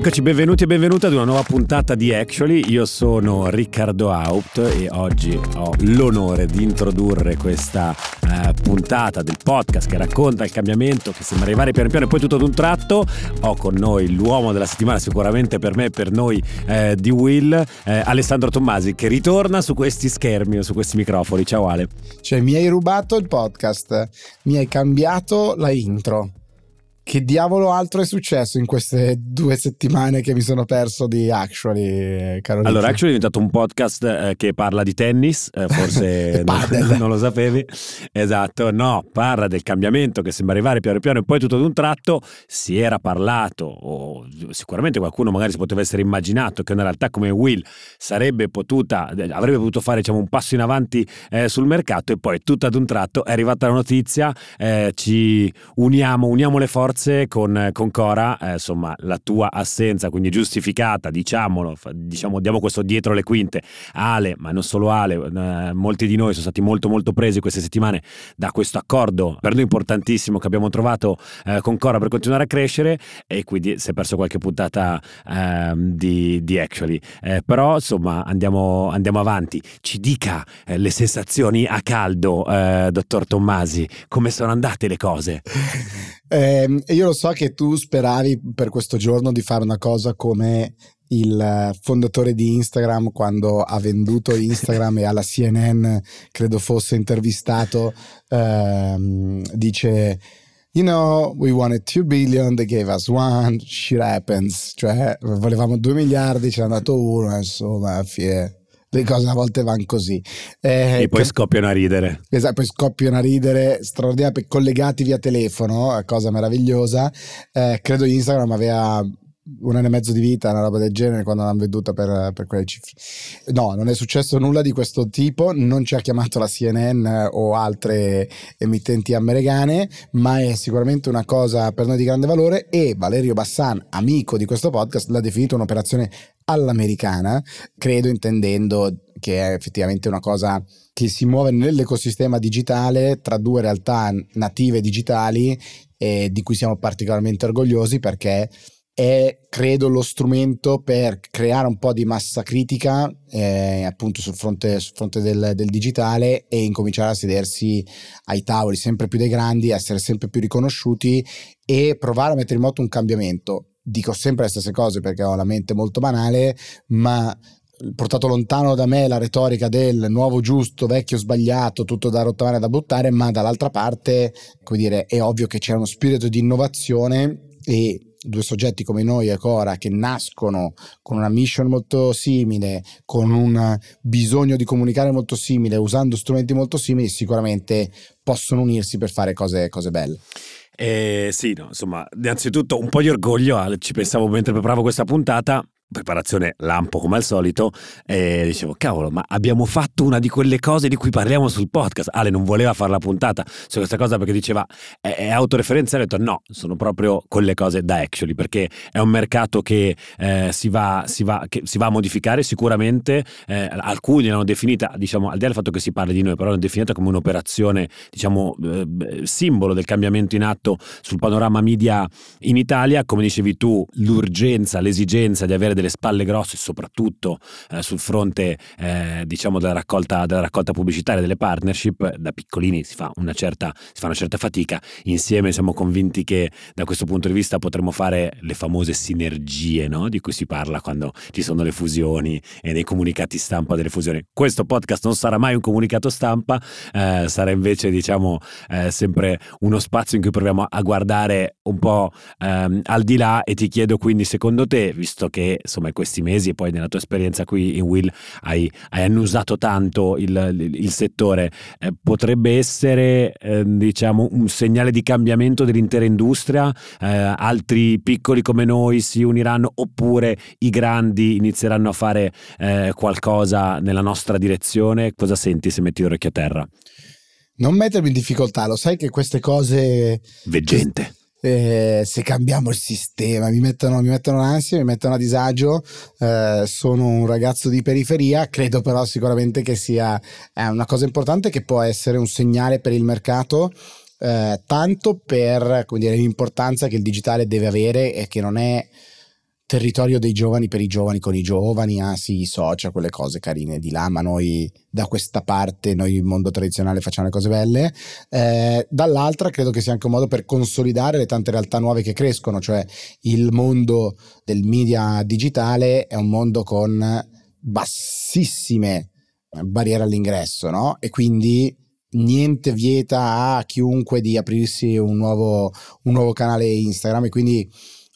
Eccoci, benvenuti e benvenute ad una nuova puntata di Actually. Io sono Riccardo Haupt e oggi ho l'onore di introdurre questa eh, puntata del podcast che racconta il cambiamento che sembra arrivare piano piano e poi tutto ad un tratto. Ho con noi l'uomo della settimana, sicuramente per me e per noi eh, di Will, eh, Alessandro Tommasi, che ritorna su questi schermi o su questi microfoni. Ciao Ale. Cioè, mi hai rubato il podcast, mi hai cambiato la intro che diavolo altro è successo in queste due settimane che mi sono perso di Actually, caro Allora, Actually è diventato un podcast eh, che parla di tennis, eh, forse non, non, lo sapevi. Esatto, no, parla del cambiamento che sembra arrivare piano piano e poi tutto ad un tratto si era parlato, o sicuramente qualcuno magari si poteva essere immaginato che una realtà come Will sarebbe potuta, avrebbe potuto fare diciamo, un passo in avanti eh, sul mercato e poi tutto ad un tratto è arrivata la notizia, eh, ci uniamo, uniamo le forze forze con, con Cora, eh, insomma, la tua assenza, quindi giustificata, diciamolo, diciamo, diamo questo dietro le quinte. Ale, ma non solo Ale, eh, molti di noi sono stati molto molto presi queste settimane da questo accordo per noi importantissimo che abbiamo trovato eh, con Cora per continuare a crescere e quindi si è perso qualche puntata ehm, di, di, Actually. Eh, però insomma andiamo, andiamo, avanti. Ci dica eh, le sensazioni a caldo, eh, dottor Tommasi, come sono andate le cose? Eh, io lo so che tu speravi per questo giorno di fare una cosa come il fondatore di Instagram quando ha venduto Instagram e alla CNN credo fosse intervistato ehm, dice you know we wanted 2 billion they gave us one shit happens. Cioè volevamo 2 miliardi ce n'è dato uno insomma a fine le cose a volte vanno così. Eh, e poi che, scoppiano a ridere. Esatto, poi scoppiano a ridere, straordinario, collegati via telefono, cosa meravigliosa. Eh, credo Instagram aveva un anno e mezzo di vita, una roba del genere, quando l'hanno venduta per, per, quelle cifre. No, non è successo nulla di questo tipo, non ci ha chiamato la CNN o altre emittenti americane, ma è sicuramente una cosa per noi di grande valore e Valerio Bassan, amico di questo podcast, l'ha definito un'operazione all'americana, credo intendendo che è effettivamente una cosa che si muove nell'ecosistema digitale tra due realtà native digitali e di cui siamo particolarmente orgogliosi perché è credo lo strumento per creare un po' di massa critica eh, appunto sul fronte, sul fronte del, del, digitale e incominciare a sedersi ai tavoli sempre più dei grandi, essere sempre più riconosciuti e provare a mettere in moto un cambiamento. Dico sempre le stesse cose perché ho la mente molto banale, ma portato lontano da me la retorica del nuovo giusto, vecchio sbagliato, tutto da rottamare e da buttare, ma dall'altra parte, come dire, è ovvio che c'è uno spirito di innovazione e due soggetti come noi e Cora che nascono con una mission molto simile, con un bisogno di comunicare molto simile, usando strumenti molto simili, sicuramente possono unirsi per fare cose, cose belle. Eh, sì, no, insomma, innanzitutto un po' di orgoglio, ci pensavo mentre preparavo questa puntata, preparazione lampo come al solito e dicevo cavolo ma abbiamo fatto una di quelle cose di cui parliamo sul podcast. Ale non voleva fare la puntata su questa cosa perché diceva è, è autoreferenziale. Ho detto no sono proprio quelle cose da actually perché è un mercato che, eh, si, va, si, va, che si va a modificare sicuramente eh, alcuni l'hanno definita diciamo al di là del fatto che si parli di noi però l'hanno definita come un'operazione diciamo eh, simbolo del cambiamento in atto sul panorama media in Italia. Come dicevi tu l'urgenza l'esigenza di avere delle spalle grosse, soprattutto eh, sul fronte eh, diciamo della raccolta, della raccolta, pubblicitaria, delle partnership, da piccolini si fa, una certa, fa una certa fatica. Insieme siamo convinti che da questo punto di vista potremo fare le famose sinergie no? di cui si parla quando ci sono le fusioni e nei comunicati stampa delle fusioni. Questo podcast non sarà mai un comunicato stampa, eh, sarà invece diciamo eh, sempre uno spazio in cui proviamo a guardare un po' ehm, al di là e ti chiedo quindi secondo te, visto che insomma in questi mesi e poi nella tua esperienza qui in Will hai, hai annusato tanto il, il, il settore, eh, potrebbe essere eh, diciamo un segnale di cambiamento dell'intera industria, eh, altri piccoli come noi si uniranno oppure i grandi inizieranno a fare eh, qualcosa nella nostra direzione? Cosa senti se metti l'orecchio a terra? Non mettermi in difficoltà, lo sai che queste cose... Veggente eh, se cambiamo il sistema, mi mettono, mi mettono ansia, mi mettono a disagio, eh, sono un ragazzo di periferia, credo però sicuramente che sia una cosa importante che può essere un segnale per il mercato. Eh, tanto per dire, l'importanza che il digitale deve avere e che non è territorio dei giovani per i giovani con i giovani, ah sì, i social, quelle cose carine di là, ma noi da questa parte, noi il mondo tradizionale facciamo le cose belle. Eh, dall'altra credo che sia anche un modo per consolidare le tante realtà nuove che crescono, cioè il mondo del media digitale è un mondo con bassissime barriere all'ingresso, no? E quindi niente vieta a chiunque di aprirsi un nuovo, un nuovo canale Instagram e quindi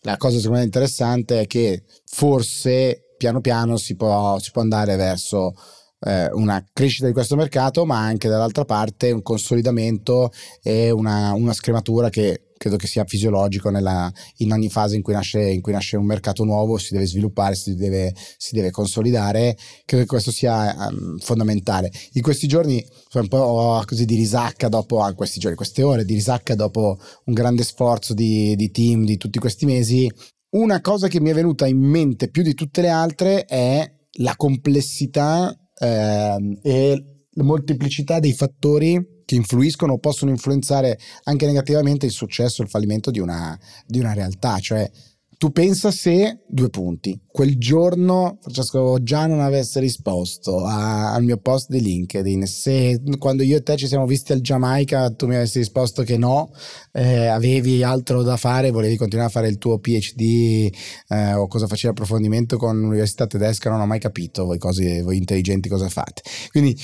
la cosa secondo me interessante è che forse piano piano si può, si può andare verso eh, una crescita di questo mercato, ma anche dall'altra parte un consolidamento e una, una scrematura che credo che sia fisiologico nella, in ogni fase in cui, nasce, in cui, nasce, un mercato nuovo, si deve sviluppare, si deve, si deve consolidare. Credo che questo sia um, fondamentale. In questi giorni sono un po' così di risacca dopo, ah, questi giorni, queste ore di risacca dopo un grande sforzo di, di team di tutti questi mesi. Una cosa che mi è venuta in mente più di tutte le altre è la complessità eh, e molteplicità dei fattori che influiscono o possono influenzare anche negativamente il successo e il fallimento di una, di una realtà. Cioè, tu pensa se, due punti, quel giorno Francesco già non avesse risposto a, al mio post di LinkedIn, se quando io e te ci siamo visti al Giamaica tu mi avessi risposto che no, eh, avevi altro da fare, volevi continuare a fare il tuo PhD eh, o cosa facevi approfondimento con l'università tedesca, non ho mai capito voi, cose, voi intelligenti cosa fate. Quindi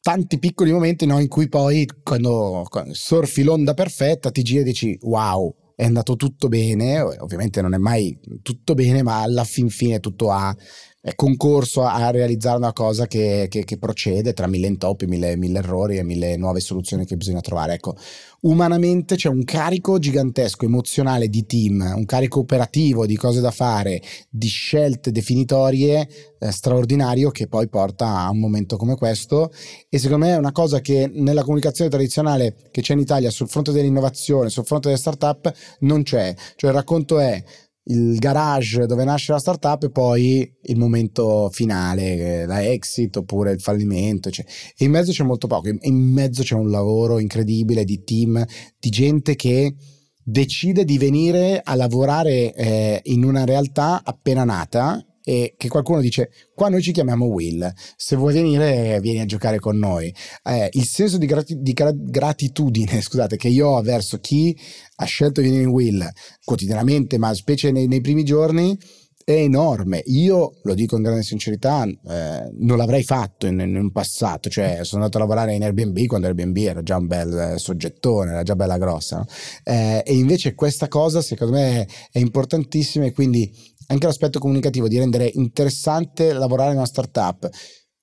tanti piccoli momenti no, in cui poi quando, quando, surfi l'onda perfetta ti giri e dici wow è andato tutto bene. Ovviamente non è mai tutto bene ma alla fin fine tutto ha concorso a realizzare una cosa che, che, che procede tra mille intoppi, mille, mille, errori e mille nuove soluzioni che bisogna trovare. Ecco, umanamente c'è un carico gigantesco emozionale di team, un carico operativo di cose da fare, di scelte definitorie eh, straordinario che poi porta a un momento come questo e secondo me è una cosa che nella comunicazione tradizionale che c'è in Italia sul fronte dell'innovazione, sul fronte delle startup non c'è, cioè il racconto è il garage dove nasce la startup e poi il momento finale, la exit oppure il fallimento. Cioè. In mezzo c'è molto poco, in mezzo c'è un lavoro incredibile di team, di gente che decide di venire a lavorare eh, in una realtà appena nata e che qualcuno dice qua noi ci chiamiamo Will se vuoi venire vieni a giocare con noi eh, il senso di, grati- di gratitudine scusate che io ho verso chi ha scelto di venire in Will quotidianamente ma specie nei, nei primi giorni è enorme. Io lo dico in grande sincerità, eh, non l'avrei fatto in, in, passato, cioè sono andato a lavorare in Airbnb quando Airbnb era già un bel soggettone, era già bella grossa. No? Eh, e invece questa cosa secondo me è importantissima e quindi anche l'aspetto comunicativo di rendere interessante lavorare in una startup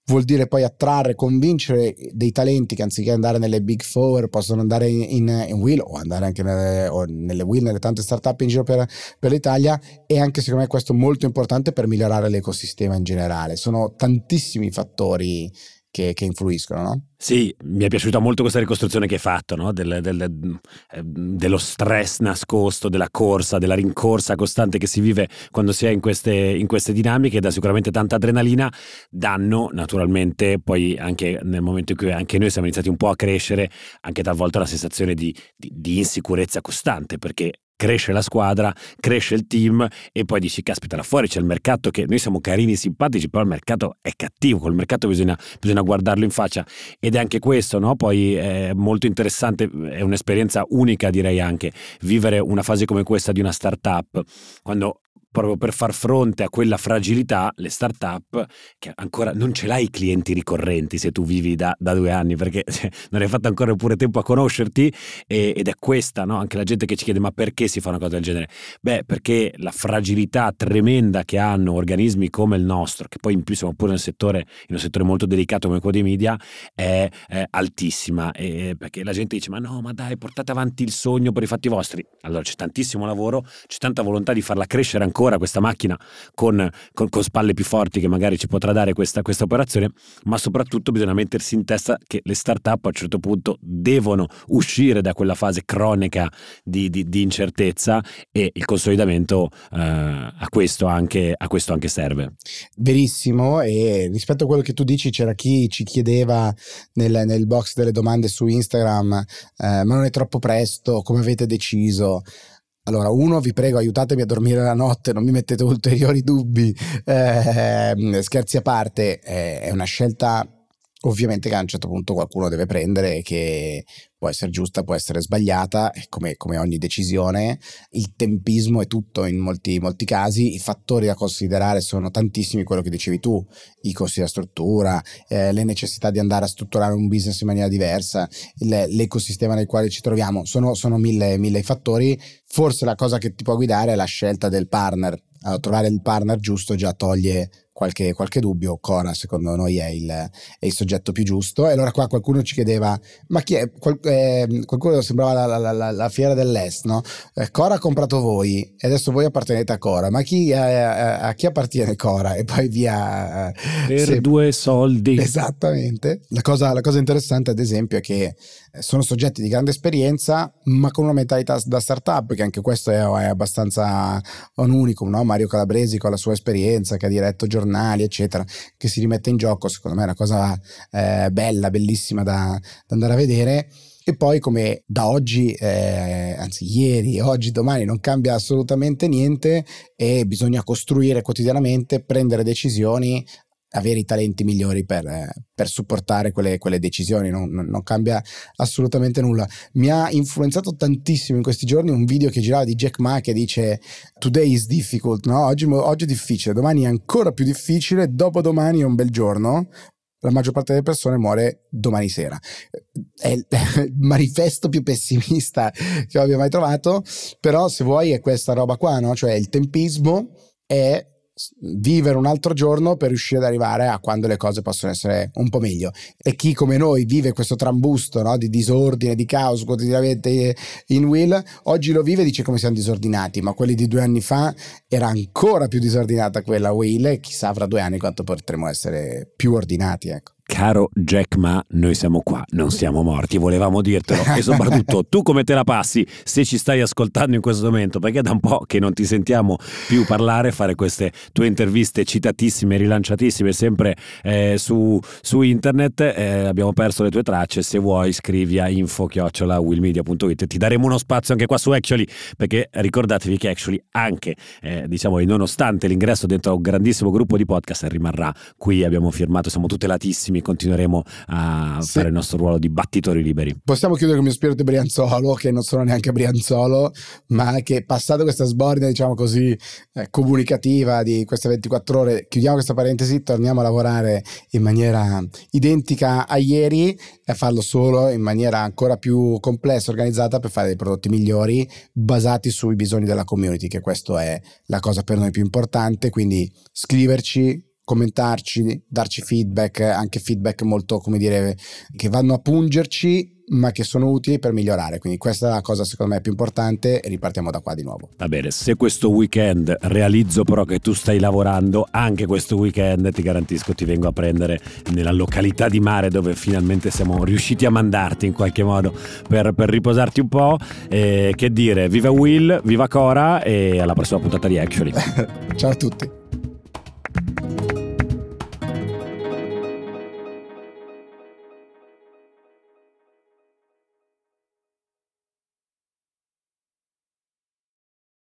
vuol dire poi attrarre, convincere dei talenti che anziché andare nelle big four possono andare in, in, Will o andare anche nelle, nelle Will, nelle tante startup in giro per, per l'Italia e anche secondo me questo molto importante per migliorare l'ecosistema in generale. Sono tantissimi fattori che, che, influiscono, no? Sì, mi è piaciuta molto questa ricostruzione che hai fatto, no? del, del, ehm, dello stress nascosto, della corsa, della rincorsa costante che si vive quando si è in queste, in queste dinamiche, dà sicuramente tanta adrenalina, danno naturalmente poi anche nel momento in cui anche noi siamo iniziati un po' a crescere, anche talvolta la sensazione di, di, di insicurezza costante, perché cresce la squadra, cresce il team e poi dici caspita là fuori c'è il mercato che noi siamo carini e simpatici però il mercato è cattivo, col mercato bisogna, bisogna guardarlo in faccia ed è anche questo, no? poi è molto interessante, è un'esperienza unica direi anche vivere una fase come questa di una startup quando proprio per far fronte a quella fragilità, le start-up, che ancora non ce l'hai i clienti ricorrenti se tu vivi da, da due anni, perché non hai fatto ancora pure tempo a conoscerti, e, ed è questa, no? anche la gente che ci chiede ma perché si fa una cosa del genere? Beh, perché la fragilità tremenda che hanno organismi come il nostro, che poi in più siamo pure un settore, in un settore molto delicato come quello dei media, è, è altissima, e, perché la gente dice ma no, ma dai, portate avanti il sogno per i fatti vostri. Allora c'è tantissimo lavoro, c'è tanta volontà di farla crescere ancora ancora questa macchina con, con, con spalle più forti che magari ci potrà dare questa, questa operazione, ma soprattutto bisogna mettersi in testa che le start-up a un certo punto devono uscire da quella fase cronica di, di, di incertezza e il consolidamento eh, a, questo anche, a questo anche serve. Verissimo e rispetto a quello che tu dici c'era chi ci chiedeva nel, nel box delle domande su Instagram eh, ma non è troppo presto, come avete deciso? Allora, uno, vi prego, aiutatemi a dormire la notte, non mi mettete ulteriori dubbi. Eh, scherzi a parte, eh, è una scelta ovviamente che a un certo punto qualcuno deve prendere che può essere giusta, può essere sbagliata, come, come ogni decisione. Il tempismo è tutto in molti, molti, casi, i fattori da considerare sono tantissimi, quello che dicevi tu, i costi della struttura, eh, le necessità di andare a strutturare un business in maniera diversa, il, l'ecosistema nel quale ci troviamo, sono, sono mille, mille fattori. Forse la cosa che ti può guidare è la scelta del partner. Allora, trovare il partner giusto già toglie qualche, qualche dubbio, Cora secondo noi è il, è il, soggetto più giusto. E allora qua qualcuno ci chiedeva, ma chi è? Qual, eh, qualcuno sembrava la, la, la, la, fiera dell'Est, no? Eh, Cora ha comprato voi e adesso voi appartenete a Cora, ma chi, eh, a chi appartiene Cora? E poi via... Eh, per se... due soldi. Esattamente. La cosa, la cosa interessante ad esempio è che sono soggetti di grande esperienza, ma con una mentalità da startup, che anche questo è, è abbastanza un unicum, no? Mario Calabresi con la sua esperienza che ha diretto giornali giornali, eccetera, che si rimette in gioco, secondo me è una cosa eh, bella, bellissima da, da andare a vedere. E poi come da oggi, eh, anzi ieri, oggi, domani non cambia assolutamente niente e bisogna costruire quotidianamente, prendere decisioni avere i talenti migliori per, eh, per supportare quelle, quelle decisioni, non, non, cambia assolutamente nulla. Mi ha influenzato tantissimo in questi giorni un video che girava di Jack Ma che dice Today is difficult, no? oggi, oggi è difficile, domani è ancora più difficile, dopodomani è un bel giorno, la maggior parte delle persone muore domani sera. È il manifesto più pessimista che abbia mai trovato, però se vuoi è questa roba qua, no? Cioè il tempismo è vivere un altro giorno per riuscire ad arrivare a quando le cose possono essere un po' meglio. E chi come noi vive questo trambusto no? di disordine, di caos quotidianamente in Will, oggi lo vive e dice come siamo disordinati, ma quelli di due anni fa era ancora più disordinata quella Will e chissà fra due anni quanto potremo essere più ordinati. Ecco. Caro Jack Ma, noi siamo qua, non siamo morti, volevamo dirtelo. E soprattutto tu come te la passi se ci stai ascoltando in questo momento, perché da un po' che non ti sentiamo più parlare, fare queste tue interviste citatissime, rilanciatissime, sempre eh, su, su, internet. Eh, abbiamo perso le tue tracce, se vuoi scrivi a info-willmedia.it. Ti daremo uno spazio anche qua su Actually, perché ricordatevi che Actually anche, eh, diciamo, nonostante l'ingresso dentro a un grandissimo gruppo di podcast, rimarrà qui, abbiamo firmato, siamo tutelatissimi prossimi continueremo a sì. fare il nostro ruolo di battitori liberi. Possiamo chiudere con il mio spirito Brianzolo, che non sono neanche Brianzolo, ma che passato questa sbornia, diciamo così, eh, comunicativa di queste 24 ore, chiudiamo questa parentesi, torniamo a lavorare in maniera identica a ieri e farlo solo in maniera ancora più complessa, organizzata per fare dei prodotti migliori basati sui bisogni della community, che questo è la cosa per noi più importante, quindi scriverci commentarci, darci feedback, anche feedback molto, come dire, che vanno a pungerci ma che sono utili per migliorare. Quindi questa è la cosa secondo me più importante e ripartiamo da qua di nuovo. Va bene, se questo weekend realizzo però che tu stai lavorando, anche questo weekend ti garantisco ti vengo a prendere nella località di mare dove finalmente siamo riusciti a mandarti in qualche modo per, per riposarti un po'. E che dire, viva Will, viva Cora e alla prossima puntata di Actually. Ciao a tutti.